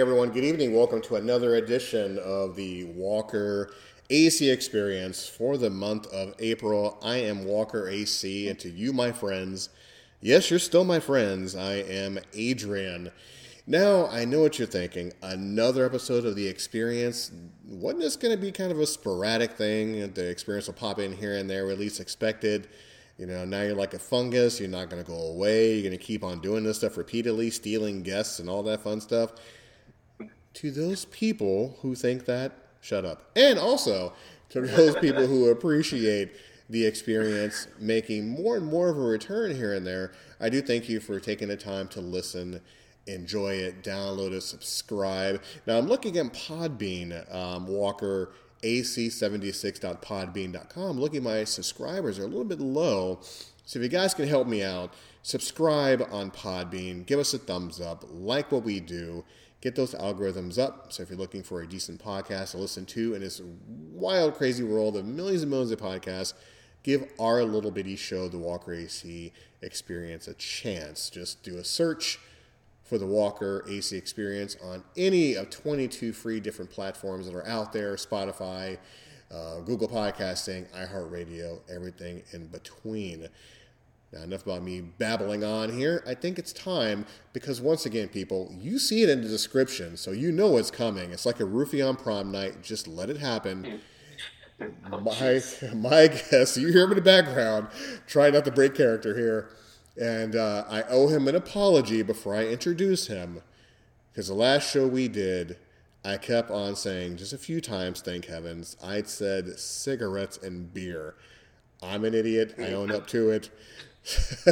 Everyone. Good evening. Welcome to another edition of the Walker AC Experience for the month of April. I am Walker AC, and to you, my friends, yes, you're still my friends, I am Adrian. Now, I know what you're thinking. Another episode of the experience. Wasn't this going to be kind of a sporadic thing? The experience will pop in here and there, at least expected. You know, now you're like a fungus. You're not going to go away. You're going to keep on doing this stuff repeatedly, stealing guests and all that fun stuff. To those people who think that, shut up. And also to those people who appreciate the experience making more and more of a return here and there, I do thank you for taking the time to listen enjoy it, download it, subscribe. Now I'm looking at Podbean, um, Walker ac76.podbean.com. Looking my subscribers are a little bit low. So if you guys can help me out, subscribe on Podbean, give us a thumbs up, like what we do, get those algorithms up. So if you're looking for a decent podcast to listen to in this wild, crazy world of millions and millions of podcasts, give our little bitty show, the Walker AC Experience, a chance. Just do a search for the Walker AC experience on any of 22 free different platforms that are out there Spotify, uh, Google Podcasting, iHeartRadio, everything in between. Now, enough about me babbling on here. I think it's time because, once again, people, you see it in the description, so you know what's coming. It's like a roofie on prom night. Just let it happen. My, my guest, you hear him in the background, try not to break character here and uh, I owe him an apology before I introduce him. Because the last show we did, I kept on saying just a few times, thank heavens, I'd said cigarettes and beer. I'm an idiot. I own up to it.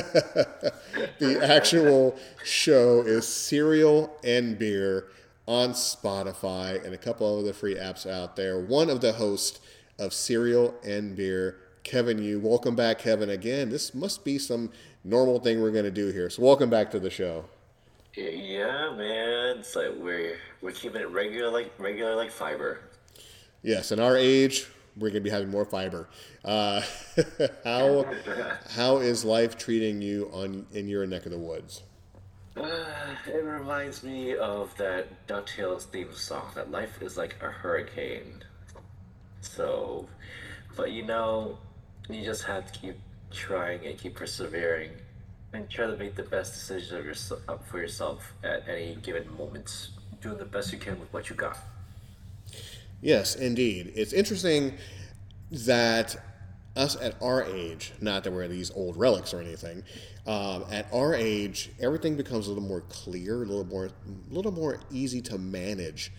the actual show is Cereal and Beer on Spotify and a couple of other free apps out there. One of the hosts of Cereal and Beer, Kevin Yu. Welcome back, Kevin, again. This must be some normal thing we're going to do here. So welcome back to the show. Yeah, man. It's like we're we're keeping it regular like regular like fiber. Yes, in our age, we're going to be having more fiber. Uh, how how is life treating you on in your neck of the woods? Uh, it reminds me of that Ducktales theme song. That life is like a hurricane. So, but you know, you just have to keep trying and keep persevering and try to make the best decisions of yourself for yourself at any given moment doing the best you can with what you got yes indeed it's interesting that us at our age not that we're these old relics or anything um, at our age everything becomes a little more clear a little more a little more easy to manage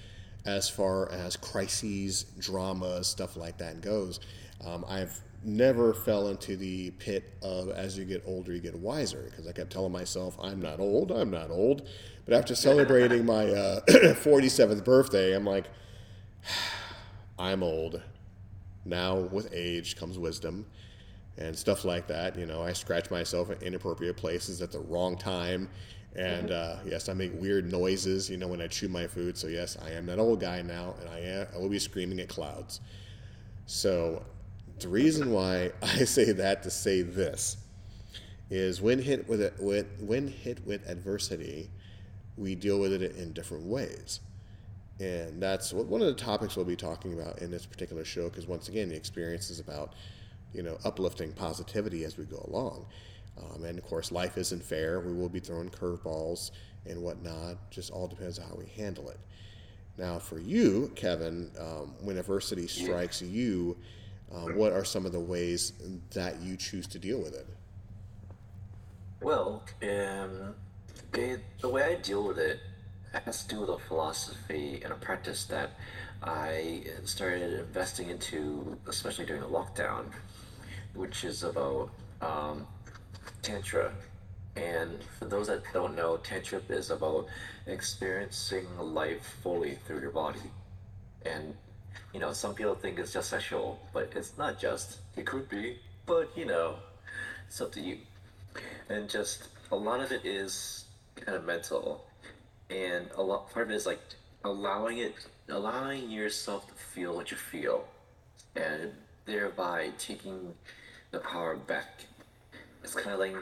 as far as crises dramas, stuff like that goes um, i've never fell into the pit of as you get older, you get wiser. Because I kept telling myself, I'm not old, I'm not old. But after celebrating my uh, 47th birthday, I'm like, I'm old. Now, with age comes wisdom and stuff like that. You know, I scratch myself in inappropriate places at the wrong time. And uh, yes, I make weird noises, you know, when I chew my food. So, yes, I am that old guy now, and I, am, I will be screaming at clouds. So, the reason why I say that to say this is when hit with it, with, when hit with adversity, we deal with it in different ways. And that's one of the topics we'll be talking about in this particular show, because once again, the experience is about, you know, uplifting positivity as we go along. Um, and of course, life isn't fair. We will be throwing curveballs and whatnot. Just all depends on how we handle it. Now, for you, Kevin, um, when adversity strikes you, uh, what are some of the ways that you choose to deal with it? Well, um, the way I deal with it has to do with a philosophy and a practice that I started investing into, especially during the lockdown, which is about um, Tantra. And for those that don't know, Tantra is about experiencing life fully through your body. And you know, some people think it's just sexual, but it's not just. It could be, but you know, it's up to you. And just a lot of it is kind of mental, and a lot part of it is like allowing it, allowing yourself to feel what you feel, and thereby taking the power back. It's kind of like,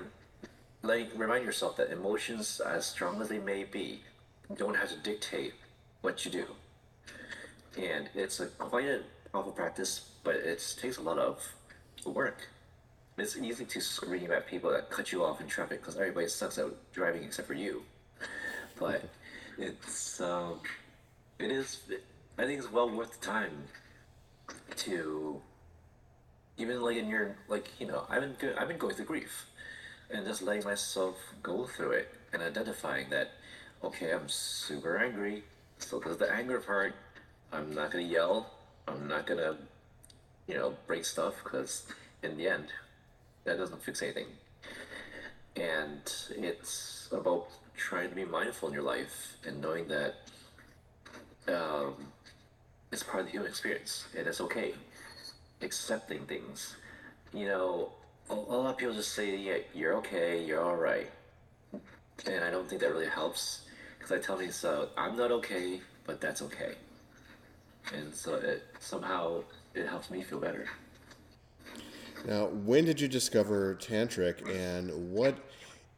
like remind yourself that emotions, as strong as they may be, don't have to dictate what you do. And it's a quite a powerful practice, but it takes a lot of work. It's easy to scream at people that cut you off in traffic because everybody sucks at driving except for you. But it's um, it is I think it's well worth the time to even like in your like you know I've been go- I've been going through grief and just letting myself go through it and identifying that okay I'm super angry. So there's the anger part I'm not gonna yell. I'm not gonna you know break stuff because in the end that doesn't fix anything. And it's about trying to be mindful in your life and knowing that um, it's part of the human experience and it's okay accepting things. You know a, lot of people just say yeah you're okay you're all right. And i don't think that really helps because i tell myself i'm not okay but that's okay. And so it somehow it helps me feel better. Now, when did you discover tantric, and what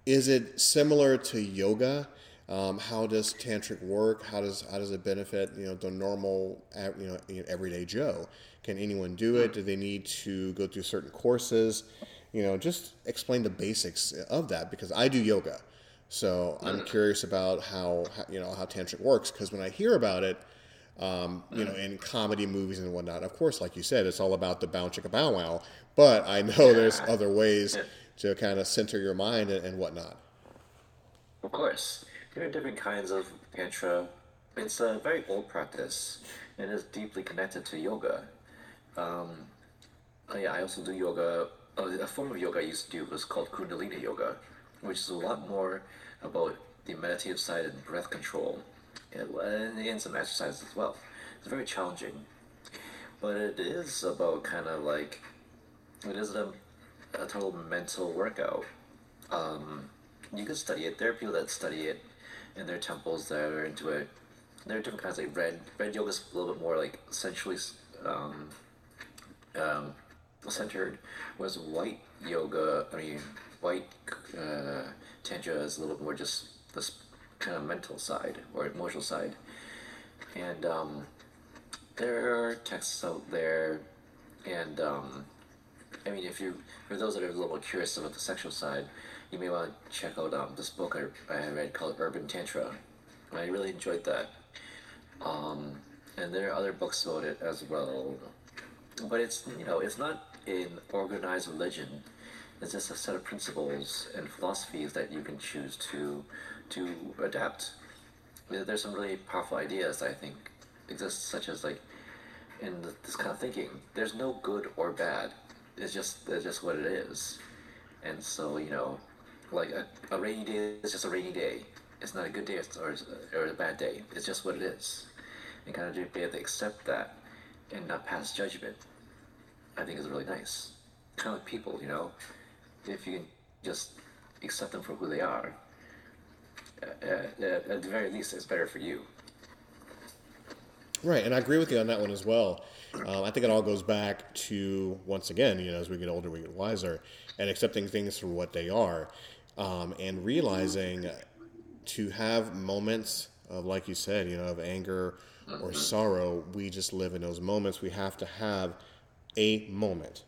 is it similar to yoga? Um, how does tantric work? How does how does it benefit you know the normal you know everyday Joe? Can anyone do it? Do they need to go through certain courses? You know, just explain the basics of that because I do yoga, so I'm curious about how, how you know how tantric works because when I hear about it, um, you know, in comedy movies and whatnot. Of course, like you said, it's all about the bow chicka bow wow. But I know there's other ways to kind of center your mind and, and whatnot. Of course, there are different kinds of tantra. It's a very old practice and is deeply connected to yoga. Um, oh yeah, I also do yoga. Uh, a form of yoga I used to do was called Kundalini yoga, which is a lot more about the meditative side and breath control, and, and some exercises as well. It's very challenging, but it is about kind of like it is a, a total mental workout um, you can study it. There are people that study it, there are temples that are into it. There are different kinds. Like red, red yoga is a little bit more like sensually um, um, centered, whereas white yoga, I mean, white uh, tantra is a little bit more just this kind of mental side or emotional side. And um, there are texts out there, and um, I mean, if you for those that are a little more curious about the sexual side, you may want to check out um, this book I, I read called Urban Tantra. I really enjoyed that. Um, and there are other books about it as well. But it's you know it's not an organized religion. It's just a set of principles and philosophies that you can choose to to adapt. There's some really powerful ideas I think exist, such as like in this kind of thinking. There's no good or bad. It's just it's just what it is. And so you know, like a, a rainy day is just a rainy day. It's not a good day or, or a bad day. It's just what it is. And kind of be able to accept that and not pass judgment. I think is really nice. Kind of like people, you know, if you can just accept them for who they are, uh, uh, at the very least, it's better for you. Right, and I agree with you on that one as well. Um, I think it all goes back to once again, you know, as we get older, we get wiser, and accepting things for what they are, um, and realizing to have moments of, like you said, you know, of anger or sorrow. We just live in those moments. We have to have a moment.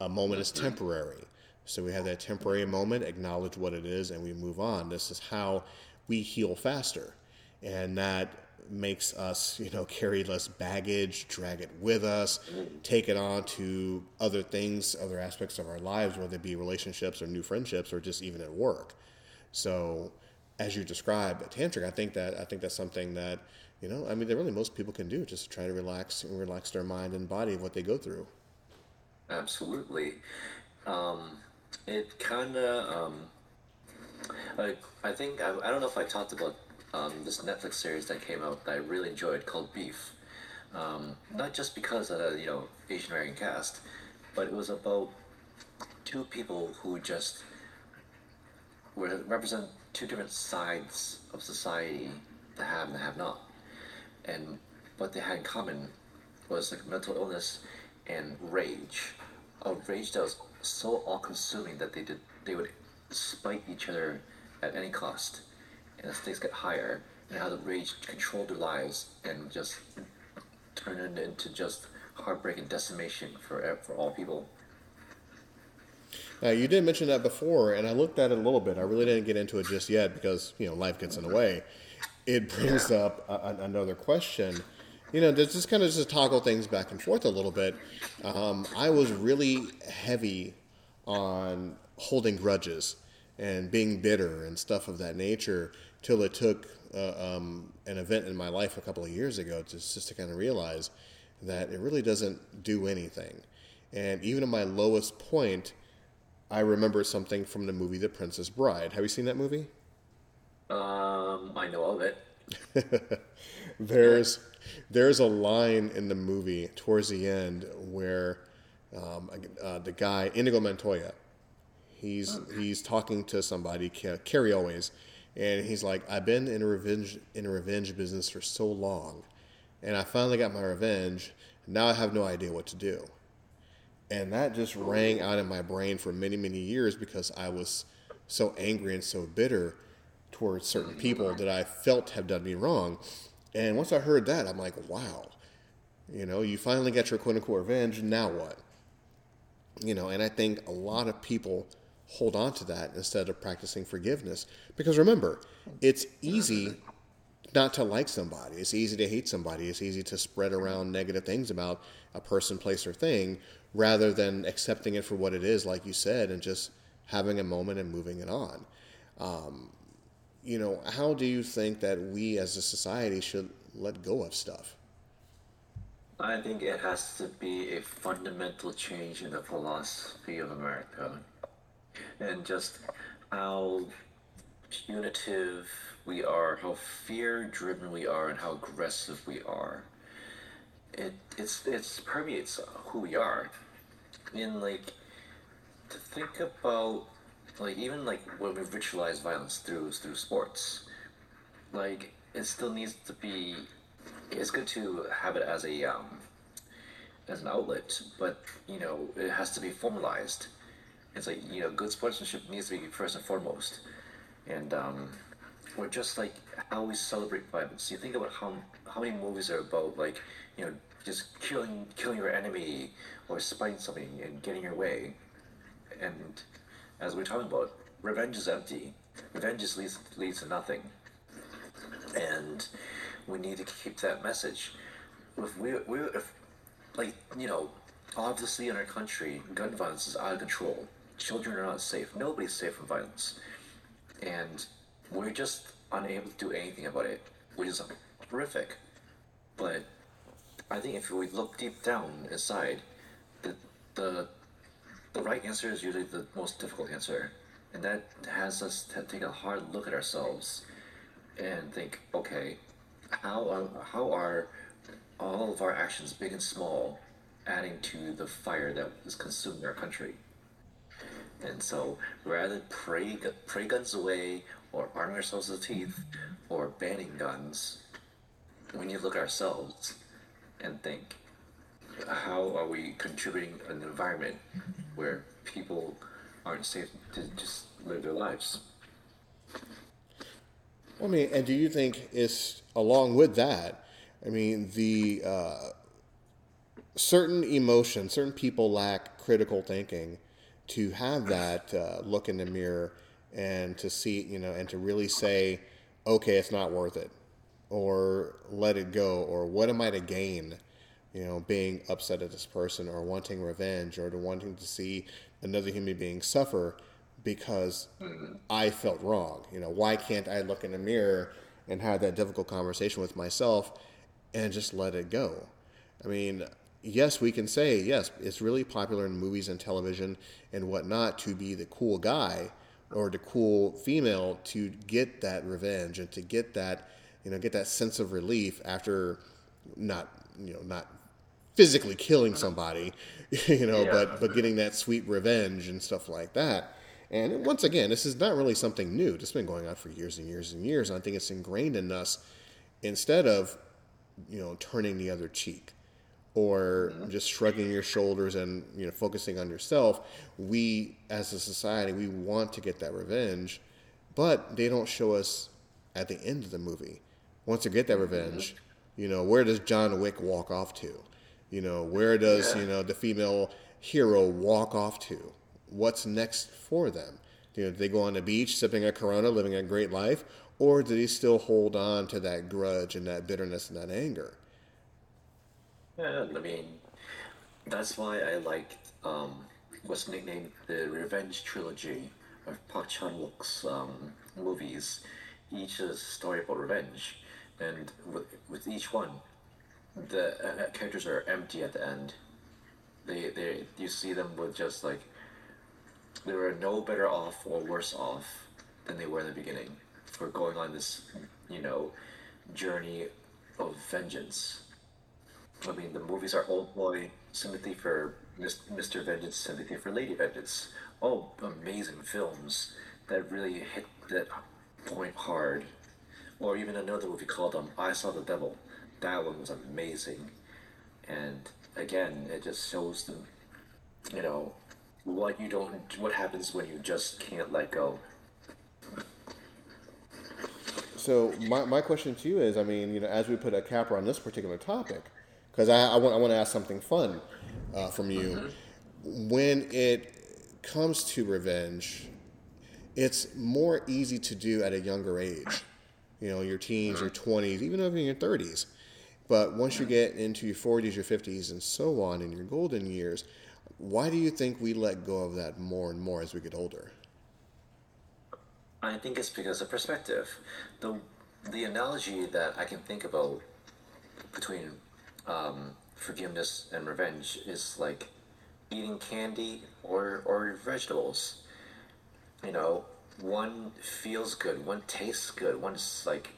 A moment is temporary. So we have that temporary moment, acknowledge what it is, and we move on. This is how we heal faster. And that makes us, you know, carry less baggage, drag it with us, take it on to other things, other aspects of our lives, whether it be relationships or new friendships or just even at work. So as you described tantric, I think that I think that's something that, you know, I mean that really most people can do, just try to relax and relax their mind and body of what they go through. Absolutely. Um, it kind of, um, like, I think, I, I don't know if I talked about um, this Netflix series that came out that I really enjoyed called Beef. Um, not just because of the, you know, Asian American cast, but it was about two people who just were, represent two different sides of society, the have and the have not. And what they had in common was like mental illness and rage. A rage that was so all consuming that they did they would spite each other at any cost. And as things get higher, and how the rage controlled their lives and just turned it into just heartbreak and decimation for for all people. Now, you did mention that before, and I looked at it a little bit. I really didn't get into it just yet because you know life gets in the way. It brings yeah. up a, another question. You know, just kind of just toggle things back and forth a little bit. Um, I was really heavy on holding grudges and being bitter and stuff of that nature till it took uh, um, an event in my life a couple of years ago to, just to kind of realize that it really doesn't do anything. And even at my lowest point, I remember something from the movie The Princess Bride. Have you seen that movie? Um, I know of it. there's there's a line in the movie towards the end where um, uh, the guy Inigo Montoya, he's oh. he's talking to somebody, Cary Elwes, and he's like, "I've been in a revenge in a revenge business for so long, and I finally got my revenge. Now I have no idea what to do." And that just rang out in my brain for many, many years because I was so angry and so bitter towards certain people that I felt have done me wrong. And once I heard that, I'm like, wow, you know, you finally got your quote unquote revenge. Now what? You know, and I think a lot of people hold on to that instead of practicing forgiveness. Because remember, it's easy not to like somebody. It's easy to hate somebody. It's easy to spread around negative things about a person, place, or thing rather than accepting it for what it is, like you said, and just having a moment and moving it on. Um, you know, how do you think that we as a society should let go of stuff? I think it has to be a fundamental change in the philosophy of America and just how punitive we are, how fear driven we are, and how aggressive we are it it's it's permeates who we are. In like to think about like even like when we ritualize violence through through sports, like it still needs to be. It's good to have it as a um, as an outlet, but you know it has to be formalized. It's like you know good sportsmanship needs to be first and foremost, and um, or just like how we celebrate violence. You think about how how many movies are about like you know, just killing killing your enemy or spiting something and getting your way. And as we're talking about, revenge is empty. Revenge just leads leads to nothing. And we need to keep that message. If we we if like you know, obviously in our country, gun violence is out of control. Children are not safe. Nobody's safe from violence, and we're just unable to do anything about it, which is horrific. But I think if we look deep down inside, the the the right answer is usually the most difficult answer, and that has us take a hard look at ourselves and think, okay, how are, how are all of our actions, big and small, adding to the fire that is consuming our country? And so, rather pray, pray guns away, or arming ourselves with teeth, or banning guns, we need to look ourselves and think how are we contributing an environment where people aren't safe to just live their lives? I mean, and do you think it's along with that? I mean, the uh, certain emotions, certain people lack critical thinking to have that uh, look in the mirror and to see, you know, and to really say, okay, it's not worth it or let it go or what am I to gain? You know, being upset at this person or wanting revenge or to wanting to see another human being suffer because. I felt wrong. You know, why can't I look in the mirror and have that difficult conversation with myself and just let it go? I mean, yes, we can say, yes, it's really popular in movies and television and whatnot to be the cool guy or the cool female to get that revenge and to get that you know, get that sense of relief after not, you know, not physically killing somebody, you know, yeah. but but getting that sweet revenge and stuff like that. And once again, this is not really something new. It's been going on for years and years and years. And I think it's ingrained in us instead of, you know, turning the other cheek or mm-hmm. just shrugging your shoulders and, you know, focusing on yourself. We, as a society, we want to get that revenge, but they don't show us at the end of the movie Once they get that revenge, you know, where does John Wick walk off to? You know, where does Yeah. you know the female hero walk off to? What's next for them? You know, do they go on the beach sipping a Corona, living a great life, or do they still hold on to that grudge and that bitterness and that anger? Yeah, I mean, that's why I liked um, what's nicknamed the Revenge Trilogy of Park Chan Wook's um, movies. Each is a story about revenge, and with, with each one, the uh, uh, characters are empty at the end. They, they, you see them with just like they were no better off or worse off than they were in the beginning for going on this, you know, journey of vengeance. I mean, the movies are Old Boy, Sympathy for Mr. Vengeance, Sympathy for Lady Vengeance. All amazing films that really hit that point hard. Or even another movie called um, I Saw the Devil. That one was amazing. And again, it just shows them, you know, what you don't, what happens when you just can't let go. So my, my question to you is, I mean, you know, as we put a capper on this particular topic, because I, I, want, I want to ask something fun uh, from you. Mm-hmm. When it comes to revenge, it's more easy to do at a younger age. You know, your teens, your mm-hmm. 20s, even over in your 30s. But once you mm-hmm. get into your 40s, your 50s, and so on in your golden years, why do you think we let go of that more and more as we get older? I think it's because of perspective. The the analogy that I can think about between um, forgiveness and revenge is like eating candy or or vegetables. You know, one feels good, one tastes good, one's like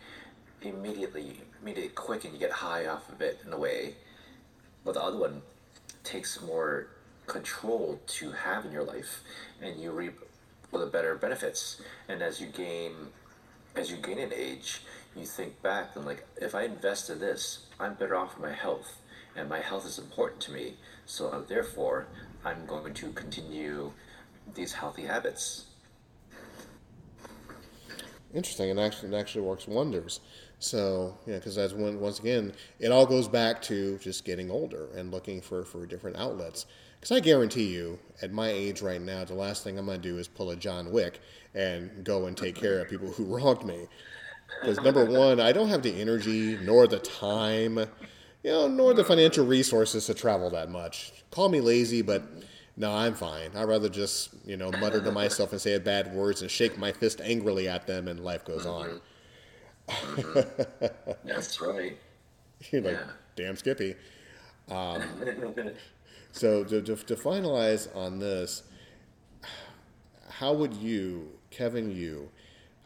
immediately immediately quick and you get high off of it in a way. But the other one takes more control to have in your life and you reap the better benefits. And as you gain as you gain in age, you think back and like if I invest in this, I'm better off my health. And my health is important to me. So uh, therefore I'm going to continue these healthy habits. Interesting, and actually, it actually works wonders. So, yeah, because that's when once again, it all goes back to just getting older and looking for for different outlets. Because I guarantee you, at my age right now, the last thing I'm going to do is pull a John Wick and go and take care of people who wronged me. Because number one, I don't have the energy nor the time, you know, nor the financial resources to travel that much. Call me lazy, but no, I'm fine. I'd rather just, you know, mutter to myself and say bad words and shake my fist angrily at them, and life goes on. Mm-hmm. That's right. You're like, Yeah. damn Skippy. Um, so to, to, to finalize on this, how would you, Kevin, you,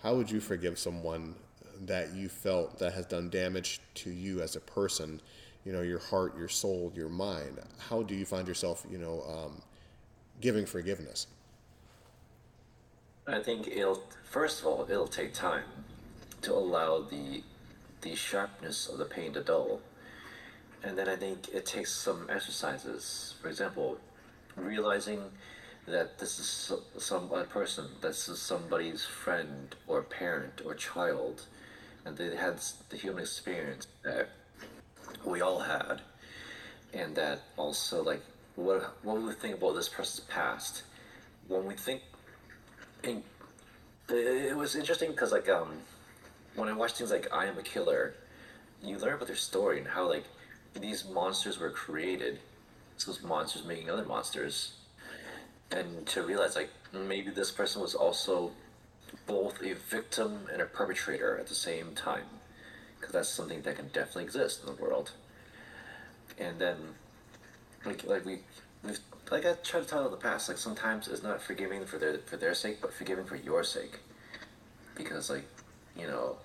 how would you forgive someone that you felt that has done damage to you as a person? You know, your heart, your soul, your mind. How do you find yourself, you know, um, giving forgiveness? I think it'll first of all it'll take time to allow the the sharpness of the pain to dull. And then I think it takes some exercises. For example, realizing that this is so- some other person, this is somebody's friend or parent or child, and they had the human experience that we all had, and that also like what what we think about this person's past. When we think, it was interesting because like um, when I watched things like I Am a Killer, you learn about their story and how like these monsters were created. So those monsters making other monsters, and to realize like maybe this person was also both a victim and a perpetrator at the same time, because that's something that can definitely exist in the world. And then, like like we, we've like I tried to tell in the past, like sometimes it's not forgiving for their for their sake, but forgiving for your sake, because like you know,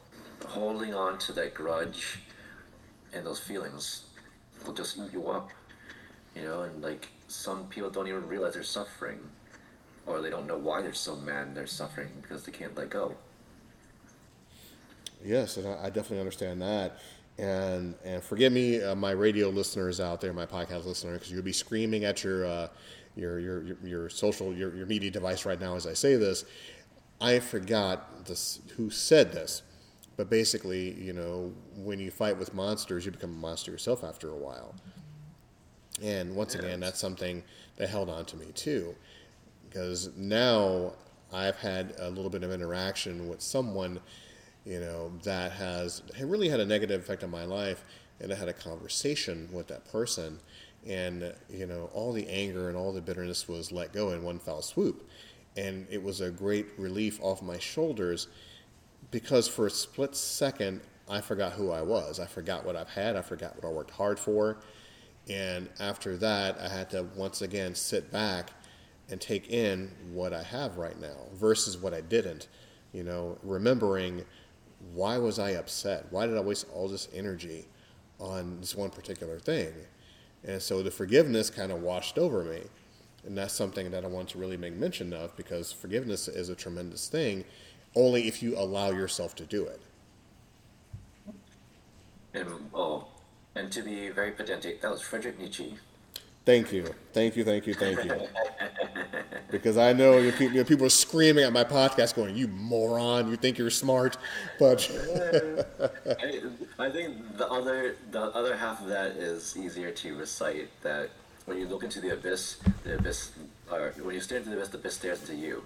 holding on to that grudge and those feelings will just eat you up, you know, and like some people don't even realize they're suffering, or they don't know why they're so mad and they're suffering because they can't let go. Yes, and I, I definitely understand that. And and forgive me, uh, my radio listeners out there, my podcast listener, because you'll be screaming at your, uh, your your your your social your, your media device right now as I say this. I forgot this who said this, But basically, you know, when you fight with monsters, you become a monster yourself after a while. And once again, that's something that held on to me too, because now I've had a little bit of interaction with someone, you know, that has really had a negative effect on my life, and I had a conversation with that person, and you know, all the anger and all the bitterness was let go in one foul swoop, and it was a great relief off my shoulders, because for a split second I forgot who I was. I forgot what I've had. I forgot what I worked hard for and after that, I had to once again sit back and take in what I have right now versus what I didn't. You know, remembering why was I upset? Why did I waste all this energy on this one particular thing? And so the forgiveness kind of washed over me. And that's something that I want to really make mention of because forgiveness is a tremendous thing only if you allow yourself to do it. And, oh, and to be very pedantic, that was Friedrich Nietzsche. Thank you, thank you, thank you, thank you. because I know your people, your people are screaming at my podcast, going, "You moron! You think you're smart?" But I, I think the other the other half of that is easier to recite. That when you look into the abyss, the abyss, or when you stare into the abyss, the abyss stares into you.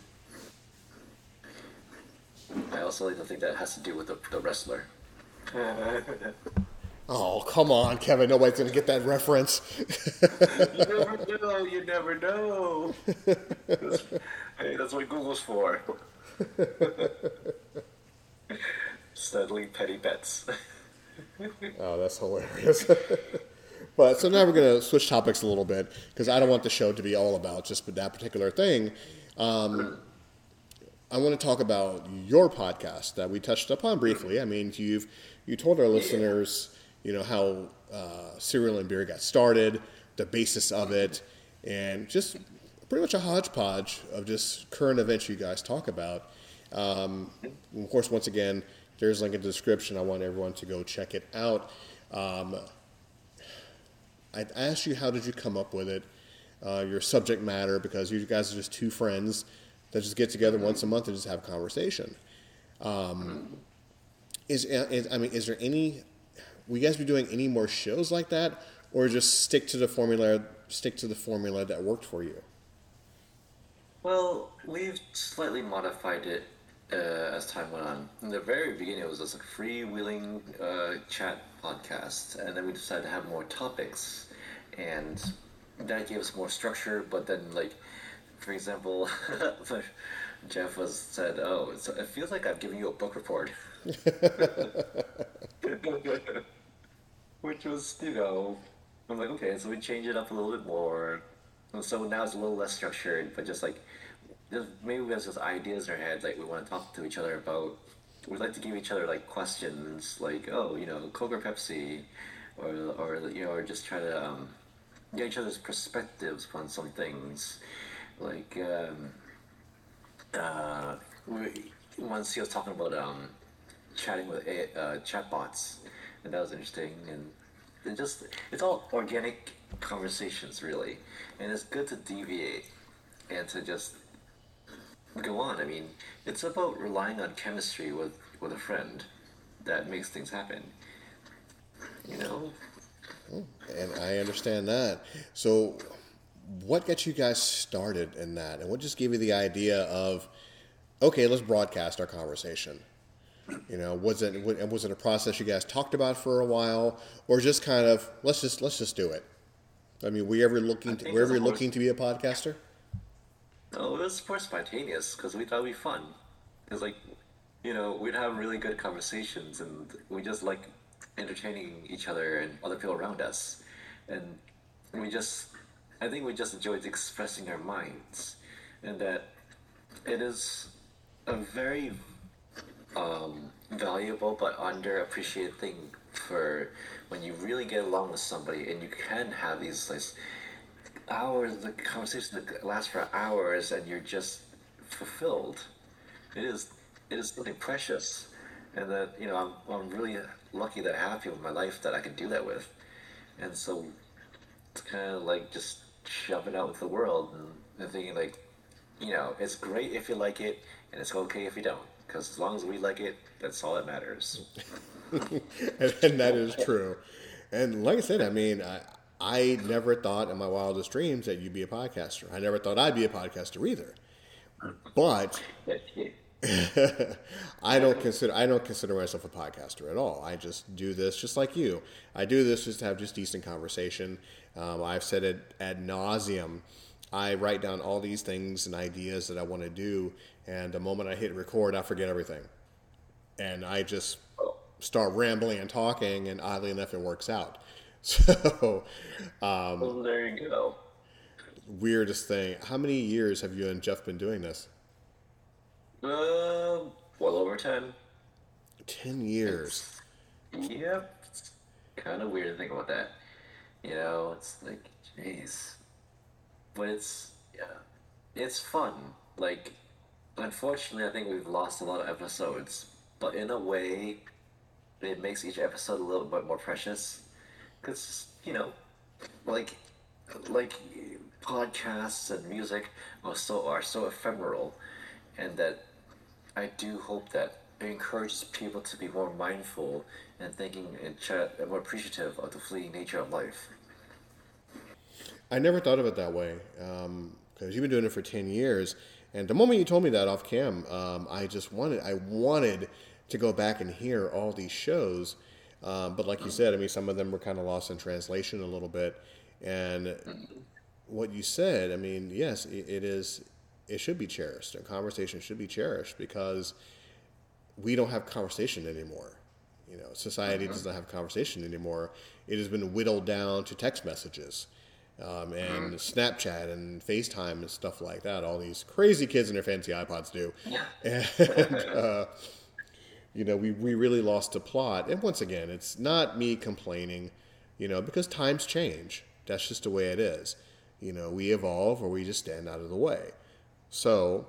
I also like to think that has to do with the, the wrestler. Oh, come on, Kevin. Nobody's going to get that reference. you never know. You never know. That's, hey, that's what Google's for. Settling petty bets. oh, that's hilarious. but so now we're going to switch topics a little bit because I don't want the show to be all about just that particular thing. Um, I want to talk about your podcast that we touched upon briefly. I mean, you've you told our listeners you know, how uh, Cereal and Beer got started, the basis of it, and just pretty much a hodgepodge of just current events you guys talk about. Um, of course, once again, there's a link in the description. I want everyone to go check it out. Um, I asked you how did you come up with it, uh, your subject matter, because you guys are just two friends that just get together once a month and just have a conversation. Um, is, is I mean, is there any will you guys be doing any more shows like that, or just stick to the formula? Stick to the formula that worked for you. Well, we've slightly modified it uh, as time went on. In the very beginning, it was just a freewheeling uh, chat podcast, and then we decided to have more topics, and that gave us more structure. But then, like, for example, Jeff was said, "Oh, it feels like I'm giving you a book report." Which was, you know, I'm like, okay, so we change it up a little bit more. So now it's a little less structured, but just like, just maybe we have just ideas in our heads like we want to talk to each other about. We'd like to give each other like questions, like, oh, you know, Coke or Pepsi, or or you know, or just try to um, get each other's perspectives on some things, like. Um, uh, we, once he was talking about um, chatting with uh, chatbots, and that was interesting. And it just it's all organic conversations, really, and it's good to deviate and to just go on. I mean, it's about relying on chemistry with with a friend that makes things happen. You know. Hmm. And I understand that. So, what got you guys started in that, and what just gave you the idea of, okay, let's broadcast our conversation? You know, was it was it a process you guys talked about for a while, or just kind of let's just let's just do it? I mean, were you ever looking to, were ever looking to be a podcaster? No, it was more spontaneous because we thought it'd be fun. It's like, you know, we'd have really good conversations, and we just like entertaining each other and other people around us, and we just, I think we just enjoyed expressing our minds, and that it is a very um, valuable but underappreciated thing for when you really get along with somebody and you can have these like hours the conversation that lasts for hours and you're just fulfilled. It is it is something precious. And that you know I'm, I'm really lucky that I have people in my life that I can do that with. And so it's kind of like just shove it out with the world and, and thinking like you know it's great if you like it and it's okay if you don't because as long as we like it, that's all that matters. and, and that is true. And like I said, I mean, I, I never thought in my wildest dreams that you'd be a podcaster. I never thought I'd be a podcaster either. But I don't consider I don't consider myself a podcaster at all. I just do this just like you. I do this just to have just decent conversation. Um, I've said it ad nauseum. I write down all these things and ideas that I want to do, and the moment I hit record, I forget everything, and I just start rambling and talking, and oddly enough, it works out. So, um, well, there you go. Weirdest thing. How many years have you and Jeff been doing this? Uh, well over ten. Ten years. Yep. It's kind of weird to think about that. You know, it's like, jeez. But it's, yeah, it's fun. Like, unfortunately, I think we've lost a lot of episodes. But in a way, it makes each episode a little bit more precious. Because, you know, like, like podcasts and music are so, are so ephemeral. And that I do hope that it encourages people to be more mindful and thinking and and more appreciative of the fleeting nature of life. I never thought of it that way because um, you've been doing it for ten years, and the moment you told me that off cam, um, I just wanted I wanted to go back and hear all these shows, um, but like you said, I mean, some of them were kind of lost in translation a little bit, and what you said, I mean, yes, it, it is. It should be cherished. A conversation should be cherished because we don't have conversation anymore. You know, society mm-hmm. does not have conversation anymore. It has been whittled down to text messages um, and mm-hmm. Snapchat and FaceTime and stuff like that. All these crazy kids and their fancy iPods do. And, uh, you know, we, we really lost the plot. And once again, it's not me complaining, you know, because times change. That's just the way it is. You know, we evolve or we just stand out of the way. So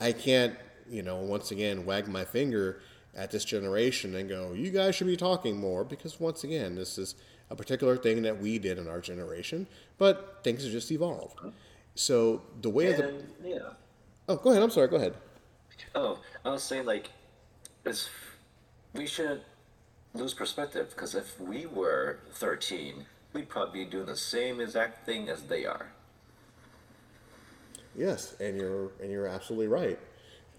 I can't, you know, once again, wag my finger at this generation and go, you guys should be talking more because once again, this is a particular thing that we did in our generation, but things have just evolved. So the way and, of the yeah. Oh, go ahead. I'm sorry. Go ahead. Oh, I was saying like, it's we should lose perspective because if we were 13, we'd probably be doing the same exact thing as they are. Yes, and you're and you're absolutely right.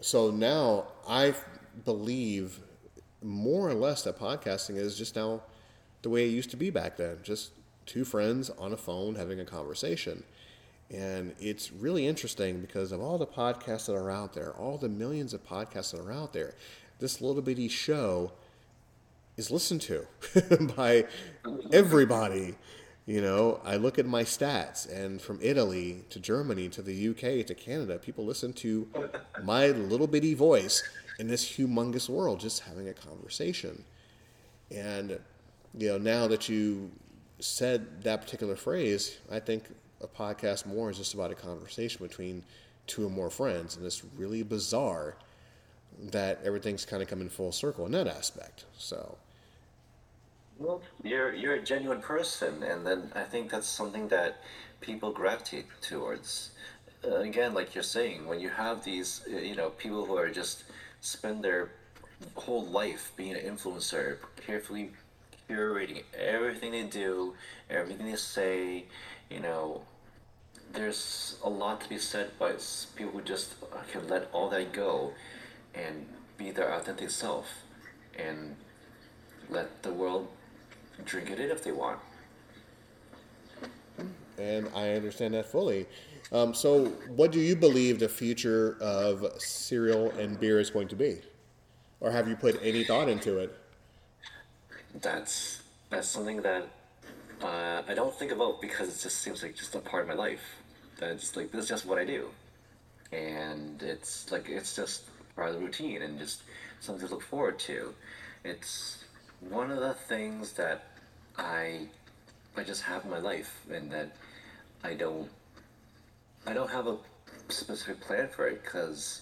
So now I believe more or less that podcasting is just now the way it used to be back then just two friends on a phone having a conversation. And it's really interesting because of all the podcasts that are out there, all the millions of podcasts that are out there, this little bitty show is listened to by everybody. You know, I look at my stats, and from Italy to Germany to the UK to Canada, people listen to my little bitty voice in this humongous world just having a conversation. And you know, now that you said that particular phrase, I think a podcast more is just about a conversation between two or more friends, and it's really bizarre that everything's kind of coming full circle in that aspect. So. Well, you're you're a genuine person, and then I think that's something that people gravitate towards. Uh, again, like you're saying, when you have these, uh, you know, people who are just spend their whole life being an influencer, carefully curating everything they do, everything they say. You know, there's a lot to be said by people who just can let all that go and be their authentic self and let the world drink it in if they want. And I understand that fully. Um, so, what do you believe the future of cereal and beer is going to be? Or have you put any thought into it? That's that's something that uh, I don't think about because it just seems like just a part of my life. That it's like this is just what I do, and it's like it's just part of the routine and just something to look forward to. It's one of the things that I I just have in my life, and that I don't I don't have a specific plan for it because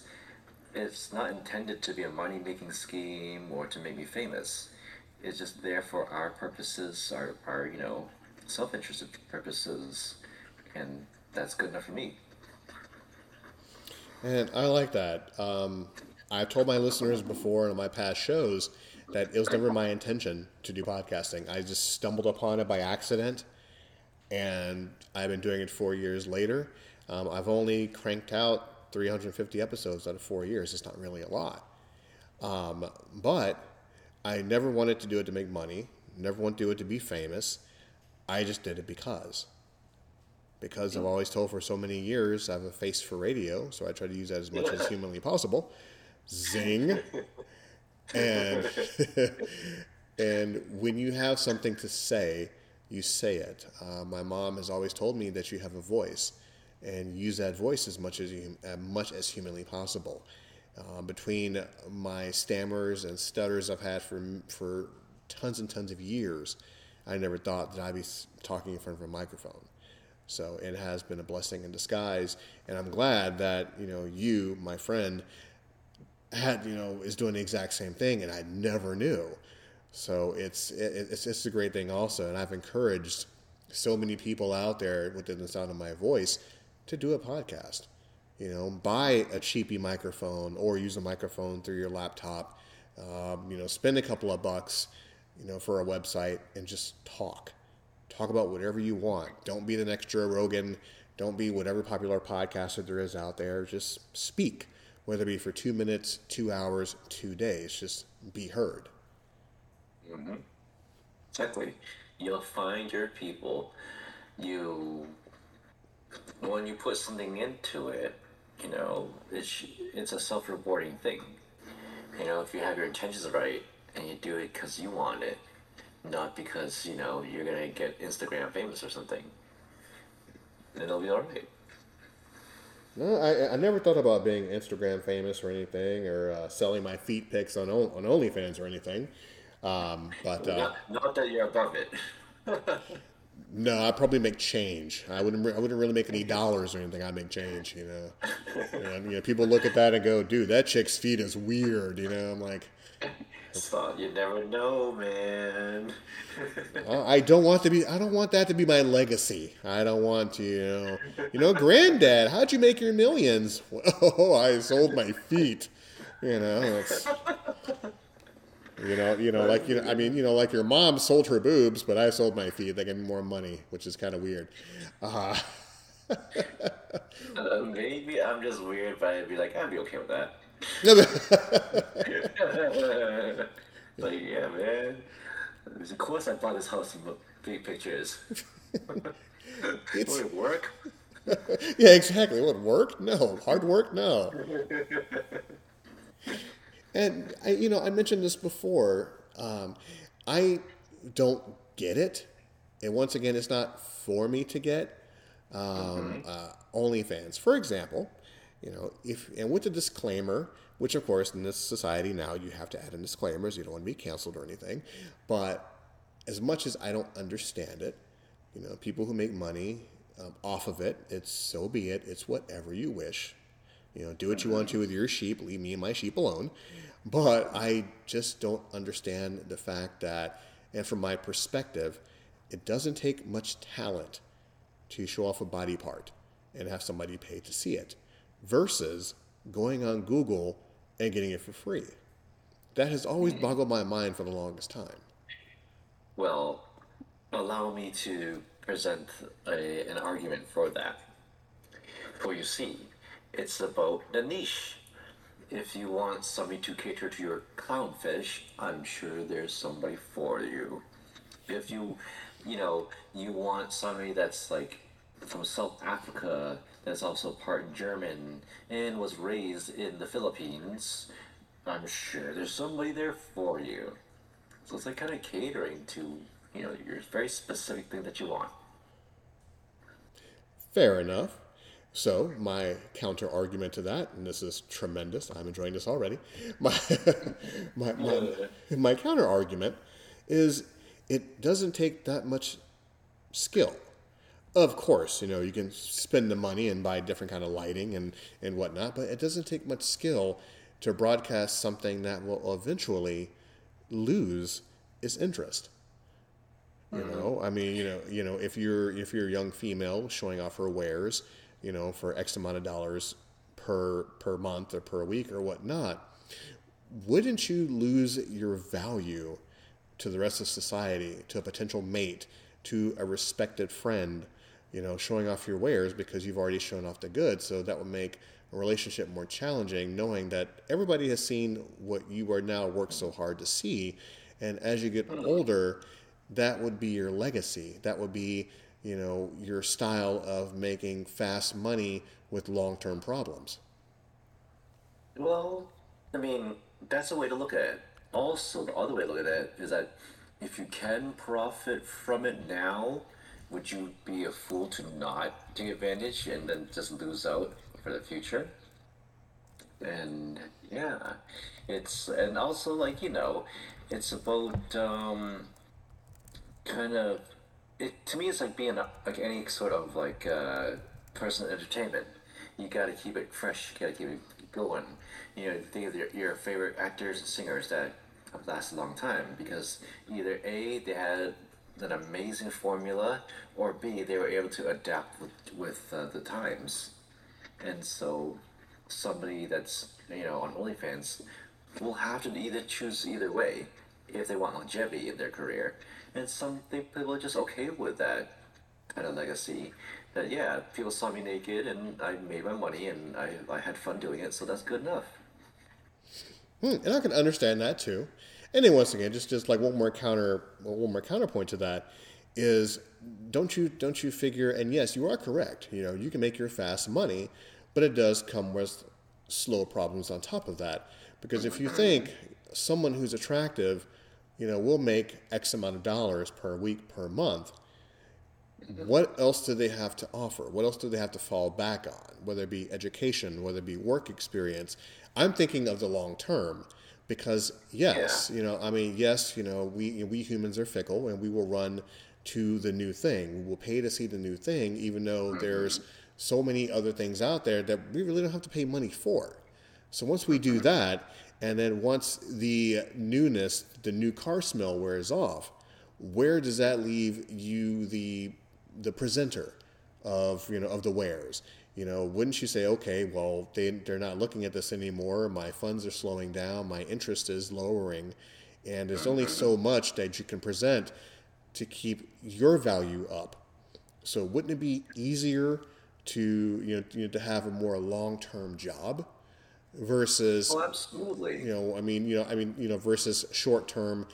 it's not intended to be a money making scheme or to make me famous is just there for our purposes, our, our you know, self interested purposes, and that's good enough for me. And I like that. Um, I've told my listeners before in my past shows that it was never my intention to do podcasting. I just stumbled upon it by accident, and I've been doing it four years later. Um, I've only cranked out 350 episodes out of four years. It's not really a lot. Um, but I never wanted to do it to make money, never wanted to do it to be famous. I just did it because. Because I've always told for so many years I have a face for radio, so I try to use that as much as humanly possible. Zing. And and when you have something to say, you say it. Uh, my mom has always told me that you have a voice, and use that voice as much as you, as much as humanly possible. Uh, between my stammers and stutters I've had for for tons and tons of years, I never thought that I'd be talking in front of a microphone. So it has been a blessing in disguise, and I'm glad that you know you, my friend, had you know is doing the exact same thing, and I never knew. So it's it, it's it's a great thing also, and I've encouraged so many people out there within the sound of my voice to do a podcast. You know, buy a cheapy microphone or use a microphone through your laptop. Um, you know, spend a couple of bucks, you know, for a website and just talk. Talk about whatever you want. Don't be the next Joe Rogan. Don't be whatever popular podcaster there is out there. Just speak, whether it be for two minutes, two hours, two days. Just be heard. Mm-hmm. Exactly. You'll find your people. You, when you put something into it, you know, it's it's a self-rewarding thing. You know, if you have your intentions right and you do it because you want it, not because you know you're gonna get Instagram famous or something, then it'll be all right. No, I, I never thought about being Instagram famous or anything, or uh, selling my feet pics on on OnlyFans or anything. Um, but uh, not, not that you're above it. No, I'd probably make change. I wouldn't. I wouldn't really make any dollars or anything. I'd make change. You know. and, you know, people look at that and go, "Dude, that chick's feet is weird." You know, I'm like. So you never know, man. I don't want to be. I don't want that to be my legacy. I don't want to. You know, you know, granddad, how'd you make your millions? Oh, I sold my feet. You know, it's. You know, you know, like you know, I mean, you know, like your mom sold her boobs, but I sold my feet. They get more money, which is kind of weird. Uh, uh, maybe I'm just weird, but I'd be like, I'd be okay with that. like, yeah, man. Of course, I bought this house to big pictures. it's, Would it work? yeah, exactly. Would it work? No. Hard work? No. And I, you know, I mentioned this before. Um, I don't get it, and once again, it's not for me to get. Um, mm-hmm. uh, OnlyFans, for example, you know, if and with the disclaimer, which of course in this society now you have to add in disclaimers. You don't want to be canceled or anything, but as much as I don't understand it, you know, people who make money um, off of it, it's so be it. It's whatever you wish. You know, do what you want to with your sheep. Leave me and my sheep alone. But I just don't understand the fact that, and from my perspective, it doesn't take much talent to show off a body part and have somebody pay to see it versus going on Google and getting it for free. That has always mm-hmm. boggled my mind for the longest time. Well, allow me to present a, an argument for that. For you see, it's about the niche if you want somebody to cater to your clownfish, I'm sure there's somebody for you. If you, you know, you want somebody that's like from South Africa that's also part German and was raised in the Philippines, I'm sure there's somebody there for you. So it's like kind of catering to, you know, your very specific thing that you want. Fair enough. So my counter argument to that, and this is tremendous, I'm enjoying this already. My my, my, my counter argument is it doesn't take that much skill. Of course, you know, you can spend the money and buy different kind of lighting and, and whatnot, but it doesn't take much skill to broadcast something that will eventually lose its interest. You mm-hmm. know, I mean, you know, you know, if you're if you're a young female showing off her wares, you know, for X amount of dollars per per month or per week or whatnot, wouldn't you lose your value to the rest of society, to a potential mate, to a respected friend, you know, showing off your wares because you've already shown off the goods. So that would make a relationship more challenging, knowing that everybody has seen what you are now worked so hard to see. And as you get mm-hmm. older, that would be your legacy. That would be, you know, your style of making fast money with long term problems. Well, I mean, that's a way to look at it. Also, the other way to look at it is that if you can profit from it now, would you be a fool to not take advantage and then just lose out for the future? And yeah, it's and also like you know, it's about um, kind of it to me. It's like being a, like any sort of like uh, personal entertainment. You got to keep it fresh. You got to keep it going. You know, think of your, your favorite actors and singers that have lasted a long time because either a they had an amazing formula, or b they were able to adapt with with uh, the times, and so somebody that's you know on OnlyFans will have to either choose either way if they want longevity in their career, and some people are just okay with that kind of legacy. That yeah, people saw me naked and I made my money and I, I had fun doing it, so that's good enough. Hmm, and I can understand that too. And then once again, just just like one more counter, one more counterpoint to that is don't you don't you figure? And yes, you are correct. You know, you can make your fast money, but it does come with slow problems on top of that. Because if you think someone who's attractive, you know, we'll make X amount of dollars per week per month. What else do they have to offer? What else do they have to fall back on? Whether it be education, whether it be work experience. I'm thinking of the long term because yes, yeah. you know, I mean, yes, you know, we we humans are fickle and we will run to the new thing. We will pay to see the new thing, even though mm-hmm. there's so many other things out there that we really don't have to pay money for. So once we do mm-hmm. that, and then once the newness, the new car smell wears off, where does that leave you, the the presenter of you know of the wares? you know, wouldn't you say, okay, well, they, they're not looking at this anymore. My funds are slowing down. My interest is lowering. And there's only so much that you can present to keep your value up. So wouldn't it be easier to, you know, you know to have a more long-term job versus, oh, absolutely. You know, I mean, you know, I mean, you know, versus short-term,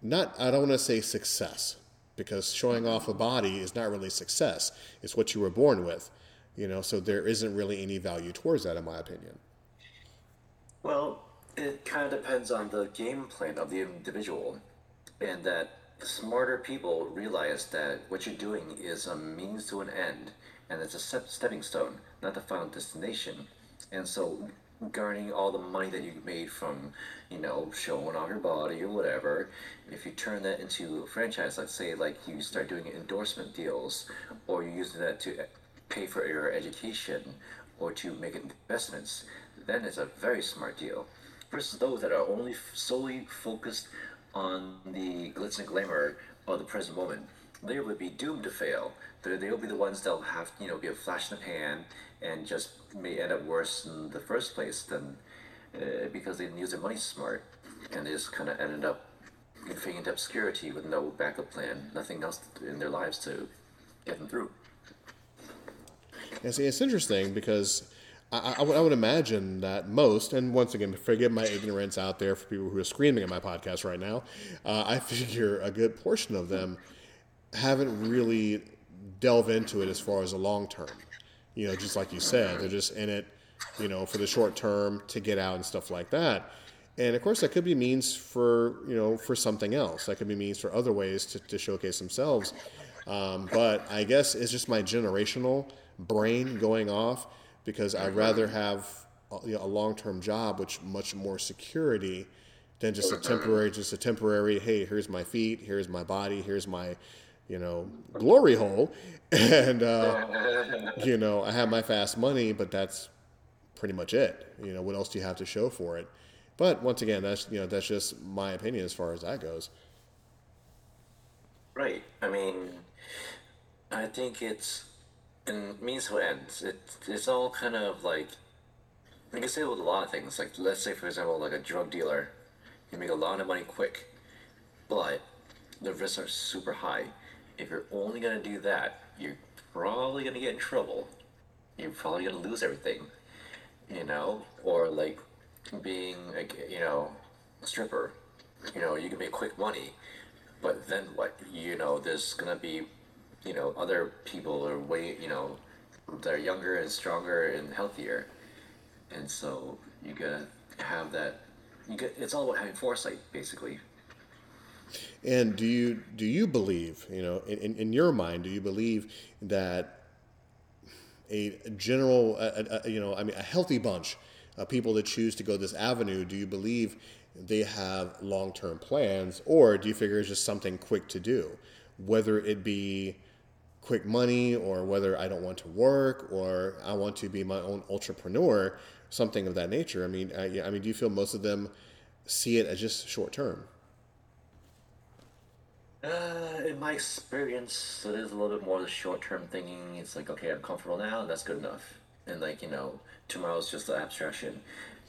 not, I don't want to say success because showing off a body is not really success. It's what you were born with you know so there isn't really any value towards that in my opinion well it kind of depends on the game plan of the individual and that smarter people realize that what you're doing is a means to an end and it's a stepping stone not the final destination and so garnering all the money that you made from, you know, showing off your body or whatever, if you turn that into a franchise, let's say like you start doing endorsement deals or you're using that to pay for your education or to make investments, then it's a very smart deal. Versus those that are only solely focused on the glitz and glamour of the present moment, they would be doomed to fail. They'll be the ones that'll have, you know, be a flash in the pan and just may end up worse in the first place than uh, because they didn't use their money smart and they just kind of ended up fading into obscurity with no backup plan, nothing else in their lives to get them through. And see, it's interesting because I, I, would imagine that most, and once again, forgive my ignorance out there for people who are screaming at my podcast right now, uh, I figure a good portion of them haven't really delved into it as far as a long term. You know, just like you said, they're just in it, you know, for the short term to get out and stuff like that. And of course, that could be means for you know for something else. That could be means for other ways to, to showcase themselves. Um, but I guess it's just my generational brain going off because I'd rather have you know, a long term job, which much more security than just a temporary, just a temporary. Hey, here's my feet, here's my body, here's my, you know, glory hole, and uh, you know I have my fast money, but that's pretty much it. You know, what else do you have to show for it? But once again, that's you know that's just my opinion as far as that goes. Right. I mean, I think it's and means to ends. It, it's all kind of like You can say with a lot of things. Like, let's say, for example, like a drug dealer, you make a lot of money quick, but the risks are super high. If you're only gonna do that, you're probably gonna get in trouble. You're probably gonna lose everything, you know. Or like being like you know, a stripper. You know, you can make quick money, but then what? You know, there's gonna be, you know, other people are way, you know, they're younger and stronger and healthier, and so you gotta have that. You get. It's all about having foresight, basically. And do you do you believe, you know, in, in your mind, do you believe that a general, a, a, you know, I mean, a healthy bunch of people that choose to go this avenue, do you believe they have long term plans, or do you figure it's just something quick to do, whether it be quick money or whether I don't want to work or I want to be my own entrepreneur, something of that nature? I mean, I, I mean, do you feel most of them see it as just short term? Uh, in my experience, it is a little bit more the short term thinking. It's like, okay, I'm comfortable now, and that's good enough. And like, you know, tomorrow's just an abstraction.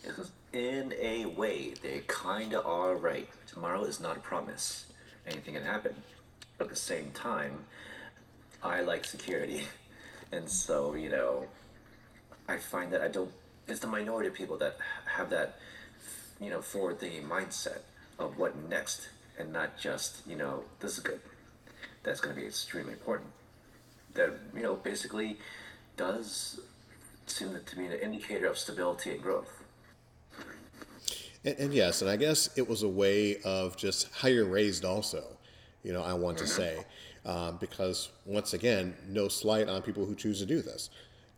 Because in a way, they kind of are right. Tomorrow is not a promise. Anything can happen. But at the same time, I like security. And so, you know, I find that I don't, it's the minority of people that have that, you know, forward thinking mindset of what next and not just, you know, this is good. That's going to be extremely important. That, you know, basically does seem to be an indicator of stability and growth. And, and, yes, and I guess it was a way of just how you're raised, also. You know, I want mm-hmm. to say, um, because once again, no slight on people who choose to do this.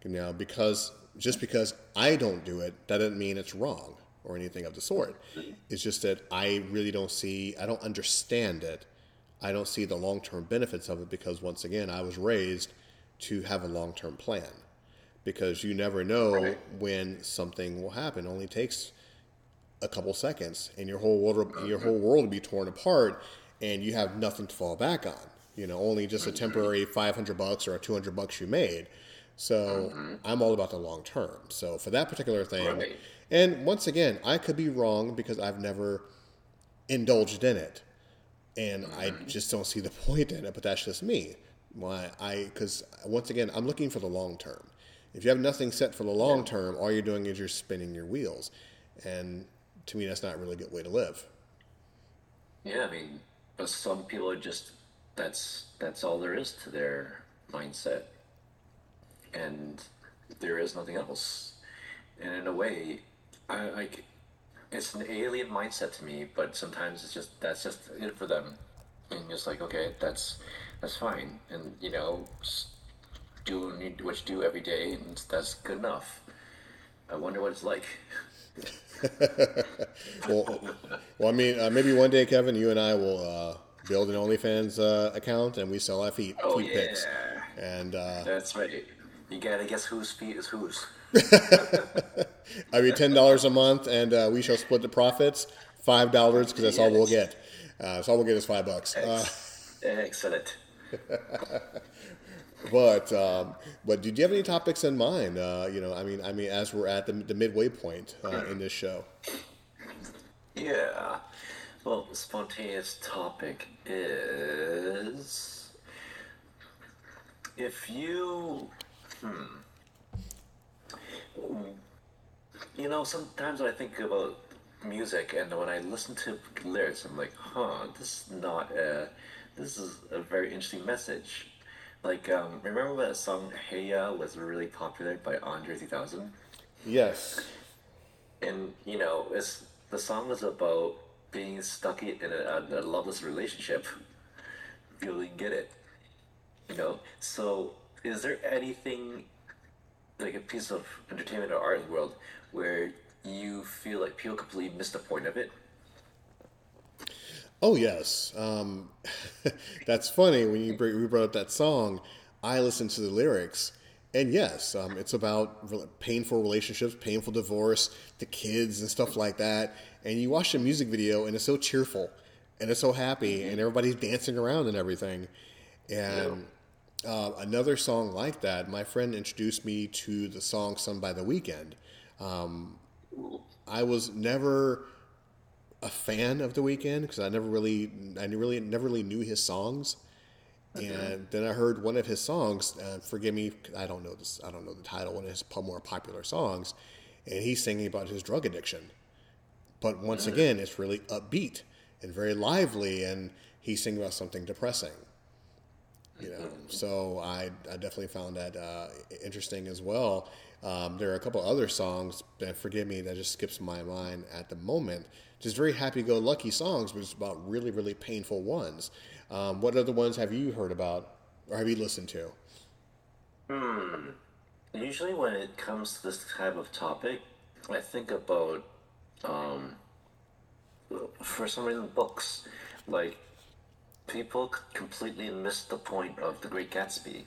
You know, because just because I don't do it, that doesn't mean it's wrong or anything of the sort. It's just that I really don't see, I don't understand it. I don't see the long term benefits of it because, once again, I was raised to have a long term plan because you never know right. when something will happen. It only takes a couple seconds and your whole world, your whole world will be torn apart and you have nothing to fall back on. You know, only just a temporary 500 bucks or a 200 bucks you made. So mm-hmm. I'm all about the long term. So for that particular thing, right. And once again, I could be wrong because I've never indulged in it. And I mm-hmm. just don't see the point in it, but that's just me. Why I because once again, I'm looking for the long term. If you have nothing set for the long term, all you're doing is you're spinning your wheels. And to me that's not really a good way to live. Yeah, I mean, but some people are just that's that's all there is to their mindset. And there is nothing else. And in a way, I like it's an alien mindset to me, but sometimes it's just that's just it for them, and just like okay, that's that's fine, and you know, do what you do every day, and that's good enough. I wonder what it's like. well, well, I mean, uh, maybe one day, Kevin, you and I will uh, build an OnlyFans uh, account, and we sell our feet, oh, feet yeah. pics. And uh, that's right. You gotta guess whose feet is whose. I mean, ten dollars a month, and uh, we shall split the profits. Five dollars because that's yes. all we'll get. Uh, that's all we'll get is five bucks. Uh, Excellent. but um, but did you have any topics in mind? Uh, you know, I mean, I mean, as we're at the, the midway point uh, in this show. Yeah. Well, the spontaneous topic is if you hmm you know, sometimes when I think about music and when I listen to lyrics, I'm like, huh, this is not a, this is a very interesting message. Like, um, remember that song Hey Ya was really popular by Andre 3000? Yes. And, you know, it's, the song was about being stuck in a, a loveless relationship. You really get it. You know, so is there anything like a piece of entertainment or art in the world where you feel like people completely missed the point of it? Oh yes, um, that's funny when you bring, we brought up that song. I listened to the lyrics, and yes, um, it's about painful relationships, painful divorce, the kids and stuff like that. And you watch the music video, and it's so cheerful, and it's so happy, and everybody's dancing around and everything. And uh, another song like that, my friend introduced me to the song sung by The Weeknd. Um, I was never a fan of The Weeknd because I never really, I really never really knew his songs. And then I heard one of his songs. Uh, forgive me, I don't know this. I don't know the title. One of his more popular songs, and he's singing about his drug addiction. But once again, it's really upbeat and very lively, and he's singing about something depressing. You know, so I, I definitely found that uh, interesting as well. Um, there are a couple other songs that, forgive me, that just skips my mind at the moment. Just very happy-go-lucky songs, but it's about really, really painful ones. Um, what other ones have you heard about or have you listened to? Hmm. Usually, when it comes to this type of topic, I think about, um, for some reason, books. Like, people completely miss the point of The Great Gatsby.